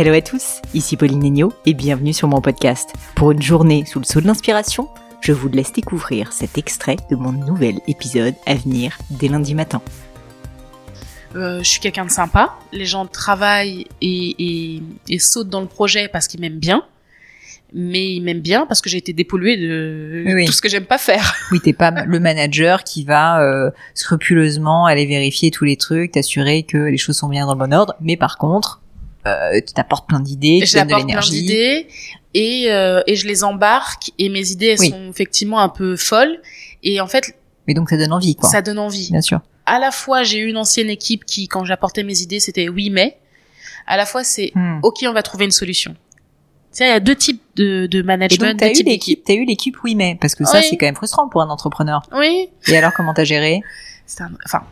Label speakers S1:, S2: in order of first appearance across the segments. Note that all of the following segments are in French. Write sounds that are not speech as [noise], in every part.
S1: Hello à tous, ici Pauline Negno et bienvenue sur mon podcast. Pour une journée sous le saut de l'inspiration, je vous laisse découvrir cet extrait de mon nouvel épisode à venir dès lundi matin.
S2: Euh, je suis quelqu'un de sympa. Les gens travaillent et, et, et sautent dans le projet parce qu'ils m'aiment bien. Mais ils m'aiment bien parce que j'ai été dépolluée de
S1: Oui.
S2: tout ce que j'aime pas faire. [laughs]
S1: Oui, t'es pas le manager qui va euh, scrupuleusement aller vérifier tous les trucs, t'assurer que les choses sont bien dans le bon ordre, mais par contre, euh, tu t'apportes plein d'idées, tu
S2: Je
S1: donnes de
S2: apporte plein
S1: l'énergie.
S2: d'idées et, euh, et je les embarque et mes idées elles
S1: Oui.
S2: sont effectivement un peu folles et en fait
S1: Mais donc ça donne envie, quoi.
S2: ça donne envie.
S1: Bien sûr.
S2: À la fois j'ai eu une ancienne équipe qui quand j'apportais mes idées c'était oui mais. À la fois c'est
S1: Hmm.
S2: ok on va trouver une solution. Tu sais, il y a deux types de, de
S1: Et
S2: management,
S1: donc t'as eu l'équipe, t'as eu l'équipe oui mais parce que ça c'est quand même frustrant pour un entrepreneur.
S2: Oui,
S1: Et alors comment t'as géré?
S2: Un- enfin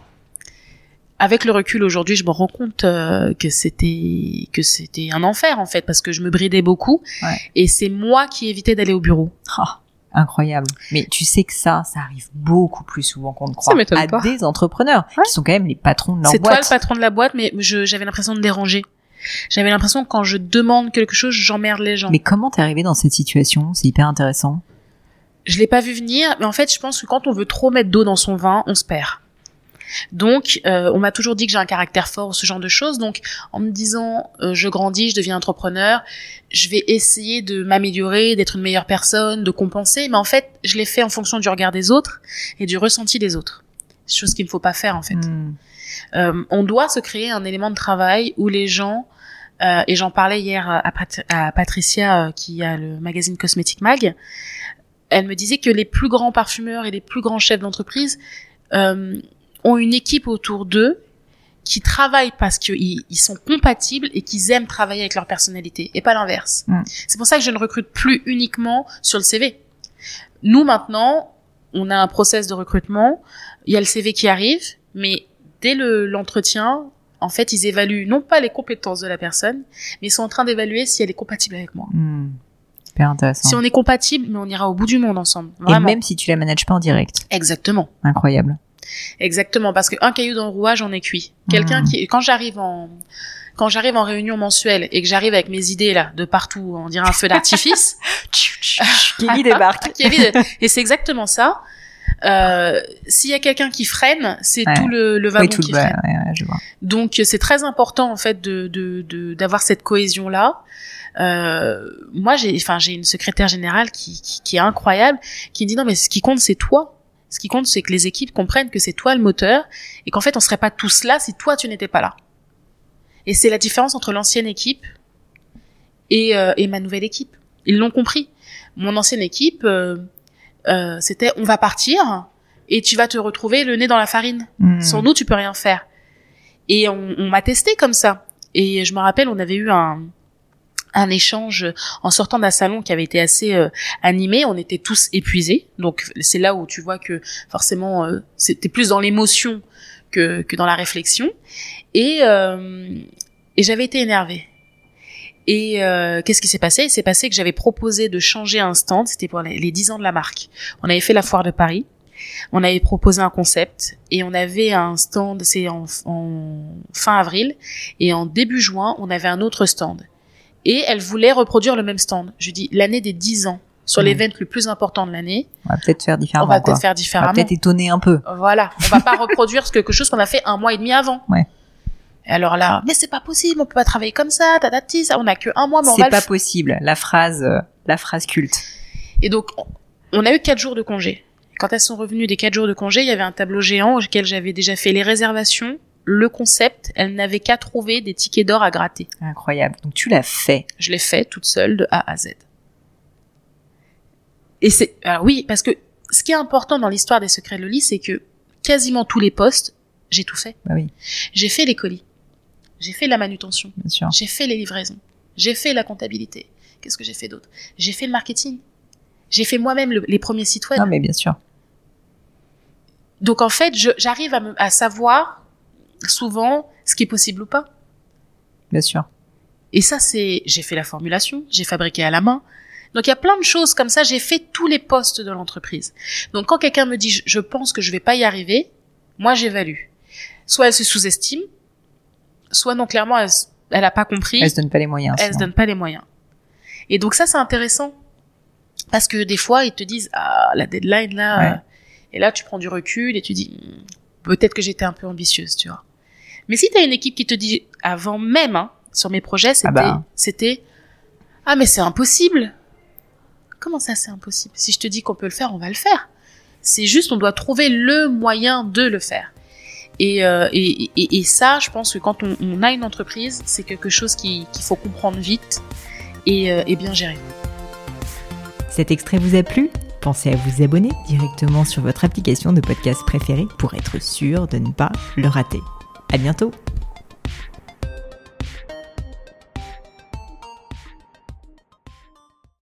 S2: avec le recul aujourd'hui je me rends compte euh, que c'était que c'était un enfer en fait parce que je me bridais beaucoup
S1: Ouais.
S2: et c'est moi qui évitais d'aller au bureau [laughs]
S1: Ah, Incroyable. Mais tu sais que ça, ça arrive beaucoup plus souvent qu'on ne croit à
S2: pas.
S1: des entrepreneurs
S2: Ouais.
S1: qui sont quand même les patrons de leur
S2: c'est toi
S1: boîte.
S2: le patron de la boîte mais je j'avais l'impression de déranger j'avais l'impression que quand je demande quelque chose j'emmerde les gens
S1: Mais comment t'es arrivé dans cette situation? C'est hyper intéressant.
S2: je l'ai pas vu venir mais en fait je pense que quand on veut trop mettre d'eau dans son vin on se perd donc euh, on m'a toujours dit que j'ai un caractère fort ou ce genre de choses. Donc en me disant euh, je grandis je deviens entrepreneur je vais essayer de m'améliorer d'être une meilleure personne de compenser. Mais en fait je l'ai fait en fonction du regard des autres et du ressenti des autres. Chose qu'il ne faut pas faire en fait.
S1: Hmm.
S2: euh, on doit se créer un élément de travail où les gens euh, et j'en parlais hier à, Pat- à Patricia euh, qui a le magazine Cosmetic Mag elle me disait que les plus grands parfumeurs et les plus grands chefs d'entreprise euh, ont une équipe autour d'eux qui travaillent parce qu'ils ils sont compatibles et qu'ils aiment travailler avec leur personnalité et pas l'inverse.
S1: Mm.
S2: C'est pour ça que je ne recrute plus uniquement sur le CV. Nous maintenant, on a un process de recrutement, il y a le CV qui arrive, mais dès le- l'entretien, en fait, ils évaluent non pas les compétences de la personne, mais ils sont en train d'évaluer si elle est compatible avec moi.
S1: Hmm. Intéressant.
S2: Si on est compatible, mais on ira au bout du monde ensemble.
S1: Et même si tu la manages pas en direct.
S2: Exactement.
S1: Incroyable.
S2: Exactement, parce qu'un caillou dans le rouage, on est cuit. Quelqu'un
S1: Mhm.
S2: qui, quand j'arrive en, quand j'arrive en réunion mensuelle et que j'arrive avec mes idées là, de partout, on dirait un feu d'artifice, [laughs]
S1: Kelly débarque. [laughs]
S2: et c'est exactement ça. Euh, s'il y a quelqu'un qui freine, c'est
S1: Ouais.
S2: tout le, le wagon
S1: Oui, tout
S2: qui
S1: le
S2: freine.
S1: ouais, je vois.
S2: Donc c'est très important en fait de de de- d'avoir cette cohésion là. Euh, moi j'ai enfin j'ai une secrétaire générale qui, qui qui est incroyable qui me dit non mais ce qui compte c'est toi. Ce qui compte c'est que les équipes comprennent que c'est toi le moteur et qu'en fait on serait pas tous là si toi tu n'étais pas là. Et c'est la différence entre l'ancienne équipe et euh, et ma nouvelle équipe. Ils l'ont compris. Mon ancienne équipe euh, euh, c'était on va partir et tu vas te retrouver le nez dans la farine.
S1: Hmm.
S2: Sans nous, tu peux rien faire. Et on, on m'a testé comme ça. Et je me rappelle, on avait eu un, un échange en sortant d'un salon qui avait été assez euh, animé. On était tous épuisés. Donc c'est là où tu vois que forcément, euh, c'était plus dans l'émotion que, que dans la réflexion. Et, euh, et j'avais été énervée. Et euh, qu'est-ce qui s'est passé? Il s'est passé que j'avais proposé de changer un stand. C'était pour les, les 10 ans de la marque. On avait fait la foire de Paris. On avait proposé un concept et on avait un stand, c'est en, en fin avril, et en début juin, on avait un autre stand. Et elle voulait reproduire le même stand. Je dis, l'année des 10 ans, sur
S1: Mhm.
S2: l'event le plus important de l'année,
S1: On va peut-être faire
S2: on
S1: différemment.
S2: va
S1: quoi.
S2: peut-être faire
S1: On va
S2: différemment.
S1: peut-être étonner un peu.
S2: Voilà, on va pas [laughs] reproduire quelque chose qu'on a fait un mois et demi avant.
S1: Ouais.
S2: Et alors là, mais c'est pas possible, on peut pas travailler comme ça, tatati, ça, on a que un mois, mais on va
S1: C'est pas possible. La phrase, euh, la phrase culte.
S2: Et donc, on- on a eu quatre jours de congé. Quand elles sont revenues des quatre jours de congé, il y avait un tableau géant auquel j'avais déjà fait les réservations, le concept. Elles n'avaient qu'à trouver des tickets d'or à gratter.
S1: Incroyable. Donc tu l'as fait.
S2: Je l'ai fait toute seule de A à Z. Et c'est, alors oui, parce que ce qui est important dans l'histoire des secrets de Loli, c'est que quasiment tous les postes, j'ai tout fait.
S1: Bah oui,
S2: J'ai fait les colis. J'ai fait la manutention.
S1: bien sûr.
S2: J'ai fait les livraisons. J'ai fait la comptabilité. Qu'est-ce que j'ai fait d'autre? J'ai fait le marketing. J'ai fait moi-même le- les premiers sites web.
S1: Non mais bien sûr.
S2: Donc en fait, j'arrive à savoir souvent ce qui est possible ou pas.
S1: Bien sûr.
S2: Et ça, c'est, j'ai fait la formulation, j'ai fabriqué à la main. Donc il y a plein de choses comme ça. J'ai fait tous les postes de l'entreprise. Donc quand quelqu'un me dit, je, je pense que je vais pas y arriver, moi j'évalue. Soit elle se sous-estime, soit non clairement elle, elle a pas compris.
S1: Elle se donne pas les moyens.
S2: elle se donne pas les moyens. Et donc ça, c'est intéressant. Parce que des fois, ils te disent, ah, la deadline, là,
S1: Ouais.
S2: euh, et là, tu prends du recul et tu dis, Hmm, peut-être que j'étais un peu ambitieuse, tu vois. Mais si tu as une équipe qui te dit, avant même, hein, sur mes projets, c'était,
S1: Ah bah.
S2: c'était, ah, mais c'est impossible. Comment ça, c'est impossible? Si je te dis qu'on peut le faire, on va le faire. C'est juste, on doit trouver le moyen de le faire. Et, euh, et, ça, je pense que quand on, a une entreprise, c'est quelque chose qui- qu'il faut comprendre vite et, euh, et bien gérer.
S1: Cet extrait vous a plu? Pensez à vous abonner directement sur votre application de podcast préférée pour être sûr de ne pas le rater. À bientôt